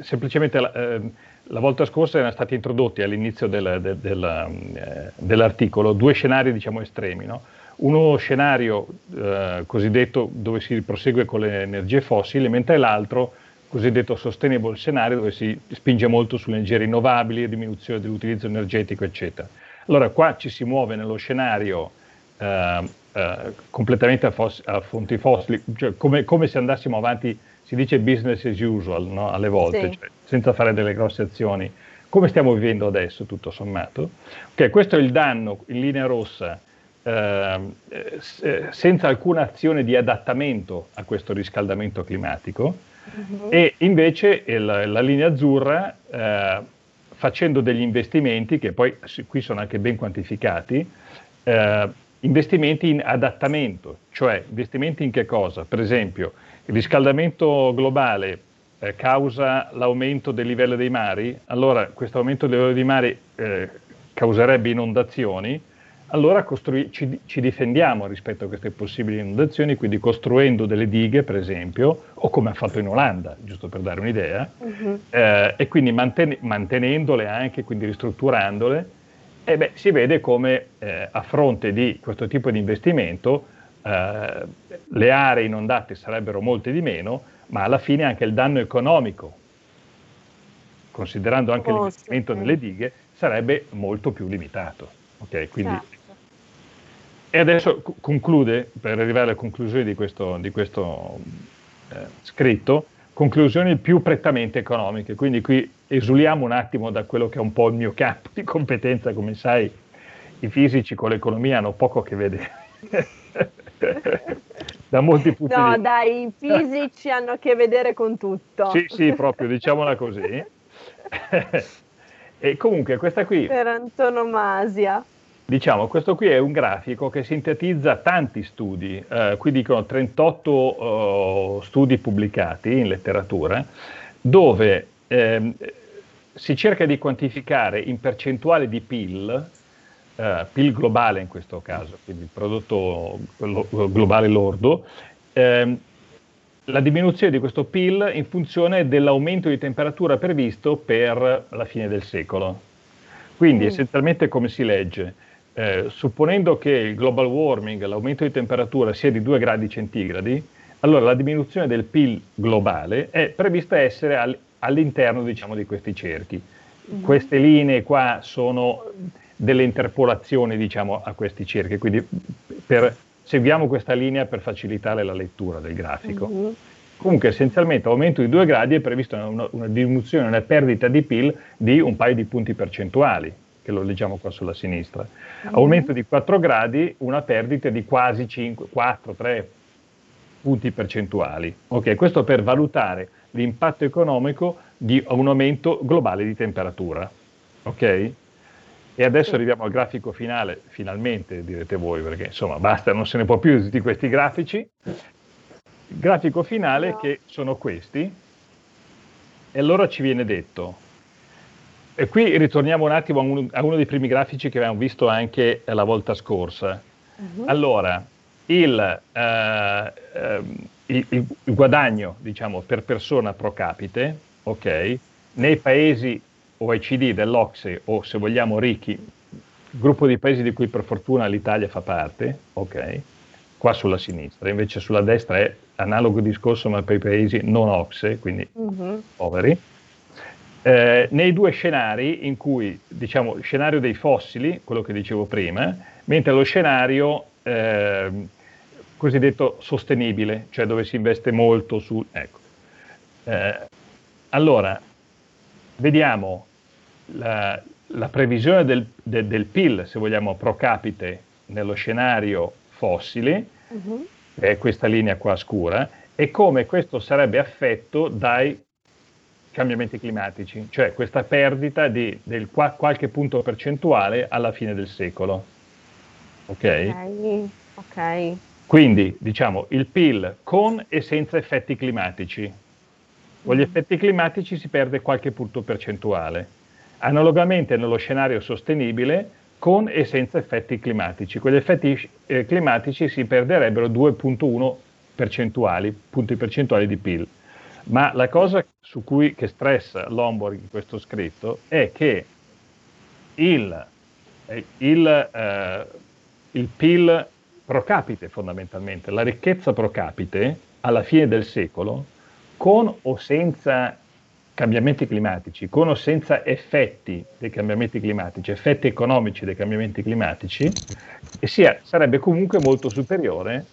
semplicemente la, eh, la, volta scorsa erano stati introdotti all'inizio del, del, del, eh, dell'articolo due scenari diciamo estremi, no? uno scenario eh, cosiddetto dove si prosegue con le energie fossili, mentre l'altro cosiddetto sustainable scenario dove si spinge molto sulle energie rinnovabili, diminuzione dell'utilizzo energetico, eccetera. Allora qua ci si muove nello scenario eh, eh, completamente a, fos- a, fonti fossili, cioè come, come, se andassimo avanti, si dice business as usual no? alle volte, sì. cioè, senza fare delle grosse azioni, come stiamo vivendo adesso tutto sommato. Okay, questo è il danno in linea rossa, ehm, eh, senza alcuna azione di adattamento a questo riscaldamento climatico, uh-huh. e invece il, la linea azzurra, eh, facendo degli investimenti, che poi qui sono anche ben quantificati, eh, investimenti in adattamento, cioè investimenti in che cosa? Per esempio, il riscaldamento globale eh, causa l'aumento del livello dei mari, allora questo aumento del livello dei mari eh, causerebbe inondazioni, allora costrui- ci, ci, difendiamo rispetto a queste possibili inondazioni, quindi costruendo delle dighe, per esempio, o come ha fatto in Olanda, giusto per dare un'idea, uh-huh. eh, e quindi manten- mantenendole anche, quindi ristrutturandole, e beh, si vede come eh, a fronte di questo tipo di investimento eh, le aree inondate sarebbero molte di meno, ma alla fine anche il danno economico, considerando anche oh, l'investimento sì. nelle dighe, sarebbe molto più limitato. Okay, quindi, certo. E adesso conclude, per arrivare alle conclusioni di questo, di questo eh, scritto, conclusioni più prettamente economiche. Quindi qui esuliamo un attimo da quello che è un po' il mio campo di competenza, come sai, i fisici con l'economia hanno poco a che vedere. [LAUGHS] da molti punti no, di vista. No, dai, i fisici hanno a che vedere con tutto. Sì, sì, proprio, diciamola così. [LAUGHS] e comunque questa qui... Per antonomasia. Diciamo, questo qui è un grafico che sintetizza tanti studi, eh, qui dicono 38 uh, studi pubblicati in letteratura, dove eh, si cerca di quantificare in percentuale di PIL, eh, PIL globale in questo caso, quindi il prodotto globale lordo, ehm, la diminuzione di questo PIL in funzione dell'aumento di temperatura previsto per la fine del secolo. Quindi mm. essenzialmente come si legge? Eh, supponendo che il global warming, l'aumento di temperatura sia di 2 gradi centigradi, allora la diminuzione del PIL globale è prevista essere al, all'interno diciamo, di questi cerchi. Mm-hmm. Queste linee qua sono delle interpolazioni diciamo, a questi cerchi, quindi per, seguiamo questa linea per facilitare la lettura del grafico. Mm-hmm. Comunque essenzialmente aumento di 2 gradi è prevista una, una diminuzione, una perdita di PIL di un paio di punti percentuali, che lo leggiamo qua sulla sinistra. Mm-hmm. Aumento di 4 gradi, una perdita di quasi 5, 4, 3 punti percentuali. Ok, questo per valutare l'impatto economico di un aumento globale di temperatura. Ok? E adesso arriviamo al grafico finale, finalmente direte voi, perché insomma basta, non se ne può più di questi grafici. Il grafico finale no. che sono questi, e allora ci viene detto, e qui ritorniamo un attimo a, un, a uno dei primi grafici che abbiamo visto anche la volta scorsa. Uh-huh. Allora, il, eh, eh, il, il, guadagno diciamo, per persona pro capite, ok, nei paesi OECD dell'Ocse o se vogliamo ricchi, gruppo di paesi di cui per fortuna l'Italia fa parte, ok, qua sulla sinistra, invece sulla destra è analogo discorso ma per i paesi non Ocse, quindi uh-huh. poveri. Eh, nei due scenari in cui, diciamo, scenario dei fossili, quello che dicevo prima, mentre lo scenario eh, cosiddetto sostenibile, cioè dove si investe molto su... Ecco. Eh, allora, vediamo la, la previsione del, de, del, PIL, se vogliamo, pro capite nello scenario fossili, uh-huh. che è questa linea qua scura, e come questo sarebbe affetto dai cambiamenti climatici, cioè questa perdita di del qua, qualche punto percentuale alla fine del secolo. Ok? Ok. Quindi diciamo il PIL con e senza effetti climatici. Con gli mm. effetti climatici si perde qualche punto percentuale. Analogamente nello scenario sostenibile con e senza effetti climatici. Con gli effetti eh, climatici si perderebbero 2.1 percentuali, punti percentuali di PIL. Ma la cosa su cui che stressa Lombard in questo scritto è che il, eh, il, eh, il PIL pro capite fondamentalmente, la ricchezza pro capite alla fine del secolo, con o senza cambiamenti climatici, con o senza effetti dei cambiamenti climatici, effetti economici dei cambiamenti climatici, sia, sarebbe comunque molto superiore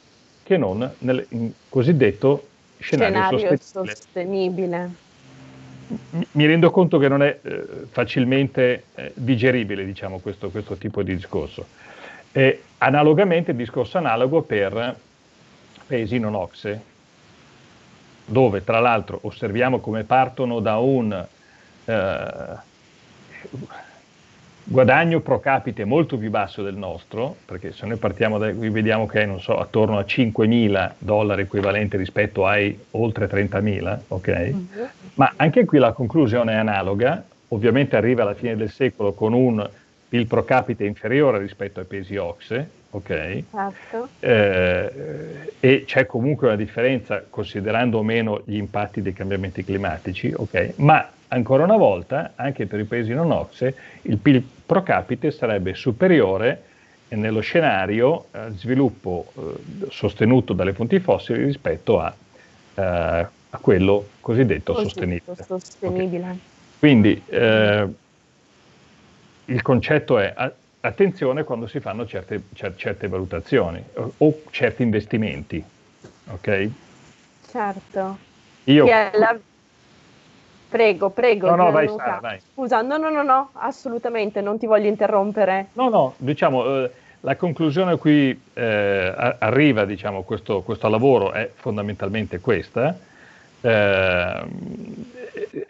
che non nel cosiddetto scenario, scenario sostenibile. sostenibile. Mi rendo conto che non è eh, facilmente eh, digeribile diciamo, questo, questo, tipo di discorso. E, analogamente, il discorso analogo per paesi non OXE, dove tra l'altro osserviamo come partono da un eh, guadagno pro capite molto più basso del nostro, perché se noi partiamo da qui vediamo che è, non so, attorno a 5.000 dollari equivalente rispetto ai oltre 30.000, ok? Uh-huh. Ma anche qui la conclusione è analoga, ovviamente arriva alla fine del secolo con un PIL pro capite inferiore rispetto ai paesi OXE, ok? Certo. Eh, e c'è comunque una differenza considerando o meno gli impatti dei cambiamenti climatici, ok? Ma ancora una volta, anche per i paesi non OXE, il PIL pro capite sarebbe superiore nello scenario eh, sviluppo eh, sostenuto dalle fonti fossili rispetto a, eh, a quello cosiddetto sostenibile. sostenibile. Okay. Quindi eh, il concetto è a, attenzione quando si fanno certe, cer- certe valutazioni o, o, certi investimenti. Ok? Certo. Io, la, Prego, prego. No, no, vai, Sara, vai. Scusa, no, no, no, no, assolutamente, non ti voglio interrompere. No, no, diciamo, eh, la conclusione a cui eh, arriva diciamo, questo, questo, lavoro è fondamentalmente questa. Eh,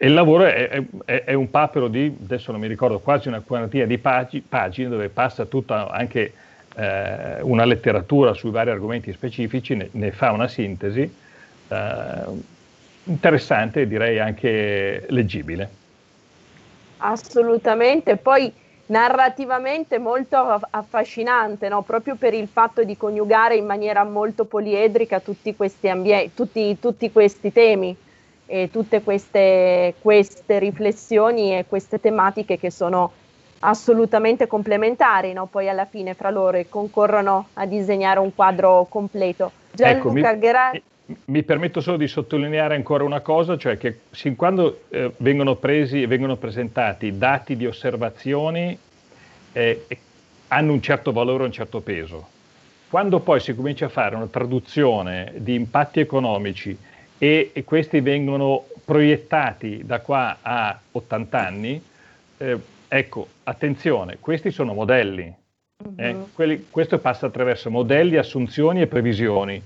il lavoro è, è, è, un papero di, adesso non mi ricordo, quasi una quarantina di pag- pagine dove passa tutta anche eh, una letteratura sui vari argomenti specifici, ne, ne fa una sintesi eh, interessante e direi anche leggibile. Assolutamente, poi narrativamente molto affascinante, no? proprio per il fatto di coniugare in maniera molto poliedrica tutti questi, ambie- tutti, tutti questi temi e tutte queste, queste, riflessioni e queste tematiche che sono assolutamente complementari, no? poi alla fine fra loro e concorrono a disegnare un quadro completo. Gianluca, ecco, grazie mi permetto solo di sottolineare ancora una cosa, cioè che sin quando eh, vengono presi e vengono presentati dati di osservazioni eh, hanno un certo valore, un certo peso. Quando poi si comincia a fare una traduzione di impatti economici e, e questi vengono proiettati da qua a 80 anni, eh, ecco, attenzione, questi sono modelli. Uh-huh. Quelli, questo passa attraverso modelli, assunzioni e previsioni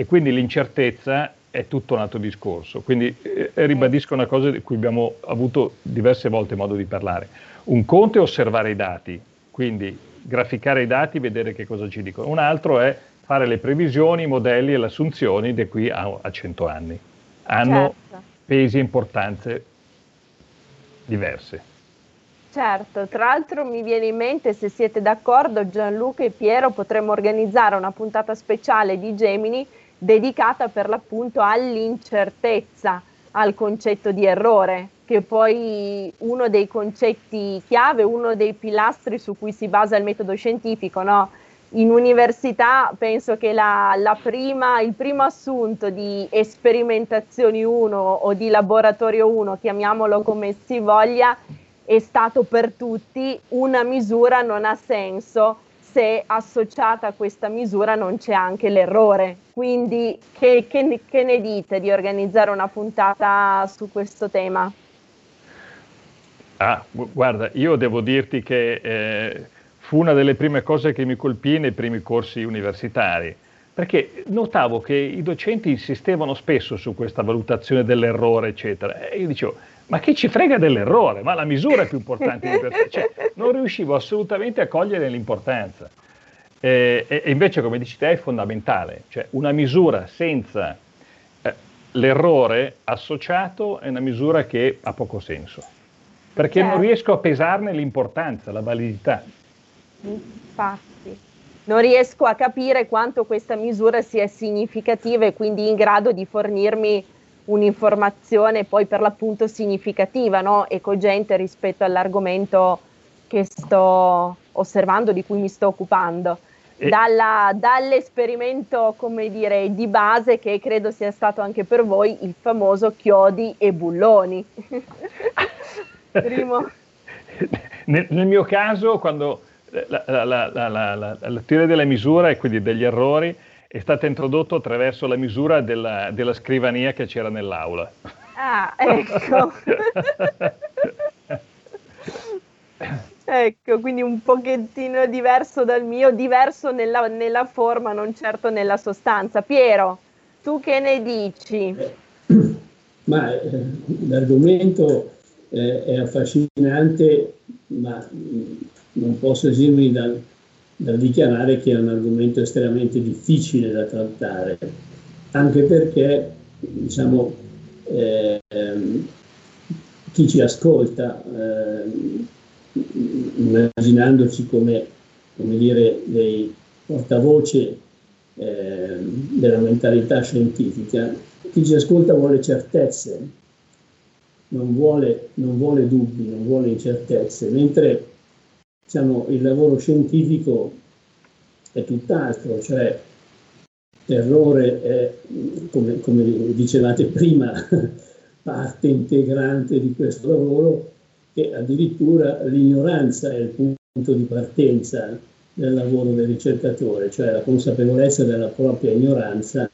e quindi l'incertezza è tutto un altro discorso. Quindi eh, ribadisco una cosa di cui abbiamo avuto diverse volte modo di parlare. Un conto è osservare i dati, quindi graficare i dati, vedere che cosa ci dicono. Un altro è fare le previsioni, i modelli e le assunzioni da qui a, a 100 anni. Hanno certo. pesi e importanze diverse. Certo, tra l'altro mi viene in mente, se siete d'accordo, Gianluca e Piero, potremmo organizzare una puntata speciale di Gemini dedicata per l'appunto all'incertezza, al concetto di errore, che poi uno dei concetti chiave, uno dei pilastri su cui si basa il metodo scientifico, no? in università penso che la, la prima, il primo assunto di sperimentazioni 1 o di laboratorio 1, chiamiamolo come si voglia, è stato per tutti una misura non ha senso se associata a questa misura non c'è anche l'errore. Quindi che, che, che ne dite di organizzare una puntata su questo tema? Ah, guarda, io devo dirti che eh, fu una delle prime cose che mi colpì nei primi corsi universitari, perché notavo che i docenti insistevano spesso su questa valutazione dell'errore, eccetera. E io dicevo, ma chi ci frega dell'errore? Ma la misura è più importante di per sé. Cioè, non riuscivo assolutamente a cogliere l'importanza. Eh, e, e, invece, come dici te, è fondamentale. Cioè, una misura senza eh, l'errore associato è una misura che ha poco senso. Perché certo. non riesco a pesarne l'importanza, la validità. Infatti, non riesco a capire quanto questa misura sia significativa e quindi in grado di fornirmi un'informazione poi per l'appunto significativa no? e cogente rispetto all'argomento che sto osservando, di cui mi sto occupando. Dalla, dall'esperimento, come dire, di base che credo sia stato anche per voi il famoso chiodi e bulloni. [LAUGHS] Primo. [LAUGHS] Nel, nel, mio caso, quando la, la, la, la, teoria della misura e quindi degli errori è stata introdotta attraverso la misura della, della scrivania che c'era nell'aula. Ah, ecco. ecco, quindi un pochettino diverso dal mio, diverso nella, nella, forma, non certo nella sostanza. Piero, tu che ne dici? Ma eh, l'argomento eh, è affascinante, ma non posso esimermi dal, dal dichiarare che è un argomento estremamente difficile da trattare, anche perché diciamo, eh, chi ci ascolta, eh, immaginandoci come, come, dire, dei portavoce eh, della mentalità scientifica, chi ci ascolta vuole certezze, non vuole, non vuole dubbi, non vuole incertezze, mentre diciamo, il lavoro scientifico è tutt'altro, cioè l'errore è, come, come dicevate prima, [LAUGHS] parte integrante di questo lavoro e addirittura l'ignoranza è il punto di partenza del lavoro del ricercatore, cioè la consapevolezza della propria ignoranza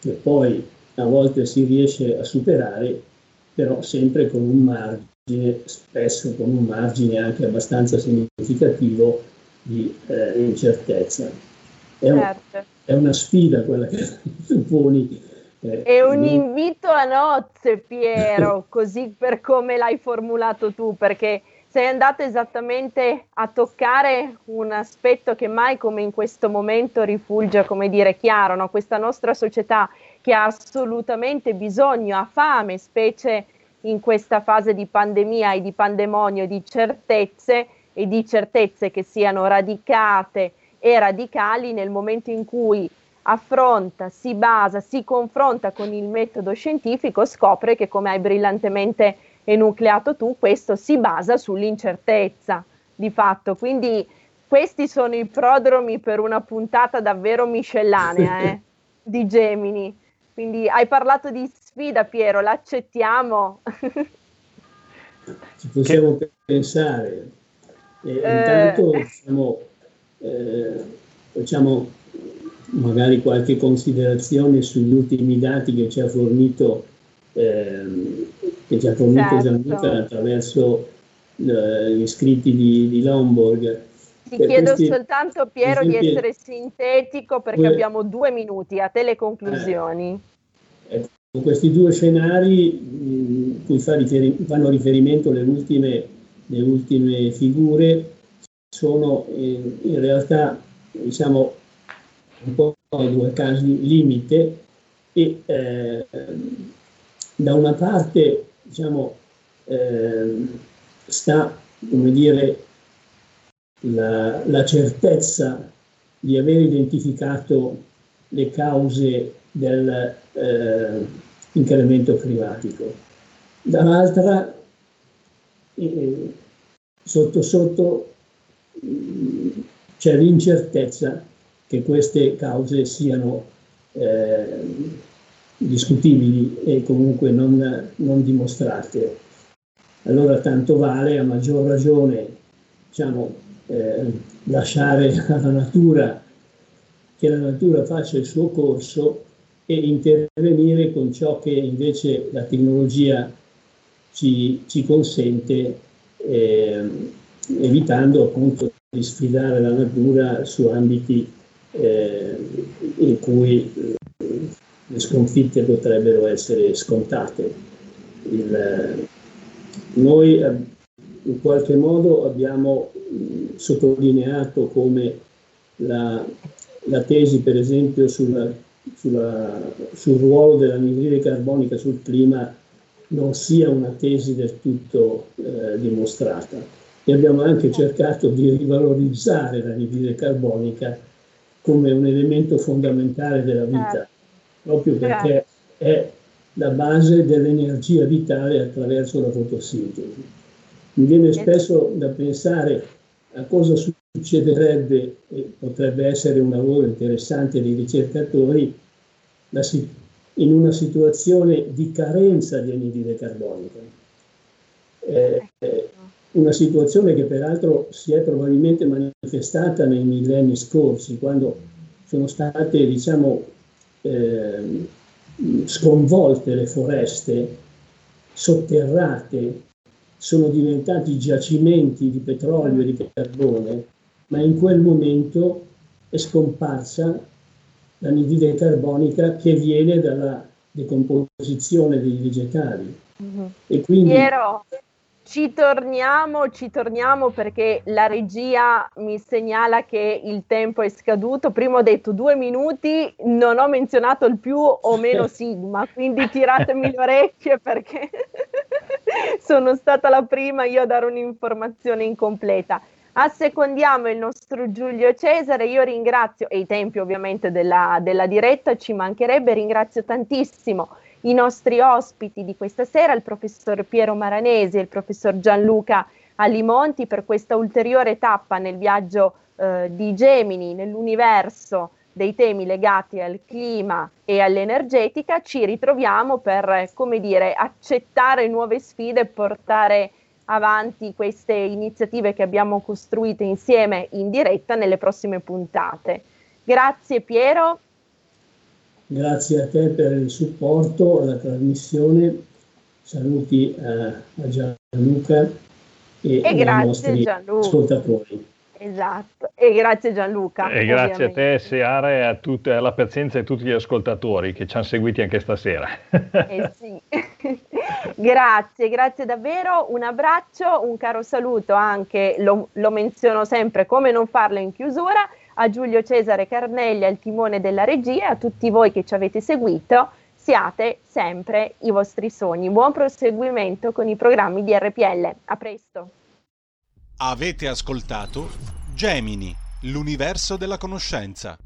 che poi a volte si riesce a superare però sempre con un margine, spesso con un margine anche abbastanza significativo di eh, incertezza. È, un, certo. è, una sfida quella che [LAUGHS] tu poni. Eh, è un invito a nozze, Piero, [LAUGHS] così per come l'hai formulato tu, perché sei andato esattamente a toccare un aspetto che mai come in questo momento rifulge, come dire, chiaro, no? questa nostra società che ha assolutamente bisogno, ha fame, specie in questa fase di pandemia e di pandemonio, di certezze e di certezze che siano radicate e radicali nel momento in cui affronta, si basa, si confronta con il metodo scientifico, scopre che come hai brillantemente enucleato tu, questo si basa sull'incertezza di fatto. Quindi questi sono i prodromi per una puntata davvero miscellanea eh, di Gemini. Quindi hai parlato di sfida, Piero, l'accettiamo. Ci possiamo che... pensare. E, eh... Intanto diciamo, eh, facciamo magari qualche considerazione sugli ultimi dati che ci ha fornito, eh, che ci ha fornito certo. attraverso eh, gli scritti di, di Lomborg. Ti chiedo questi, soltanto, Piero, esempio, di essere sintetico perché due, abbiamo due minuti. A te le conclusioni. Eh, ecco, questi due scenari cui riferi- fanno riferimento le ultime, le ultime figure sono in, in realtà diciamo, un po' due casi limite e eh, da una parte diciamo, eh, sta come dire, la, la certezza di aver identificato le cause dell'incremento eh, climatico. Dall'altra, eh, sotto sotto, c'è l'incertezza che queste cause siano eh, discutibili e comunque non, non, dimostrate. Allora tanto vale a maggior ragione diciamo, eh, lasciare alla natura che la natura faccia il suo corso e intervenire con ciò che invece la tecnologia ci, ci consente, eh, evitando appunto di sfidare la natura su ambiti eh, in cui eh, le sconfitte potrebbero essere scontate. Il, noi eh, in qualche modo abbiamo sottolineato come la, la tesi, per esempio, sulla, sulla, sul ruolo dell'anidride carbonica sul clima non sia una tesi del tutto eh, dimostrata. E abbiamo anche cercato di rivalorizzare l'anidride carbonica come un elemento fondamentale della vita, certo. proprio perché certo. è la base dell'energia vitale attraverso la fotosintesi. Mi viene spesso da pensare a cosa succederebbe, e potrebbe essere un lavoro interessante dei ricercatori, in una situazione di carenza di anidride carbonica. Eh, eh, una situazione che peraltro si è probabilmente manifestata nei millenni scorsi, quando sono state, diciamo, eh, sconvolte le foreste, sotterrate, sono diventati giacimenti di petrolio e di carbone, ma in quel momento è scomparsa l'anidride carbonica che viene dalla decomposizione dei vegetali. Mm-hmm. E quindi, Piero, ci torniamo, ci torniamo perché la regia mi segnala che il tempo è scaduto. Prima ho detto due minuti, non ho menzionato il più o meno [LAUGHS] sigma, quindi tiratemi le orecchie perché [LAUGHS] sono stata la prima io a dare un'informazione incompleta. Assecondiamo il nostro Giulio Cesare, io ringrazio, e i tempi ovviamente della, della diretta ci mancherebbe, ringrazio tantissimo i nostri ospiti di questa sera, il professor Piero Maranesi e il professor Gianluca Alimonti per questa ulteriore tappa nel viaggio eh, di Gemini nell'universo dei temi legati al clima e all'energetica, ci ritroviamo per, come dire, accettare nuove sfide e portare avanti queste iniziative che abbiamo costruito insieme in diretta nelle prossime puntate. Grazie Piero, Grazie a te per il supporto alla trasmissione. Saluti a, a Gianluca e, e ai nostri Gianluca. ascoltatori. Esatto, e grazie Gianluca. E grazie ovviamente. a te Seare e a tutte, alla pazienza di tutti gli ascoltatori che ci hanno seguiti anche stasera. [LAUGHS] Eh sì. [LAUGHS] grazie, grazie davvero, un abbraccio, un caro saluto anche, lo, lo menziono sempre come non farlo in chiusura, a Giulio Cesare Carnelli al timone della regia e a tutti voi che ci avete seguito. Siate sempre i vostri sogni. Buon proseguimento con i programmi di RPL. A presto. Avete ascoltato Gemini, l'universo della conoscenza.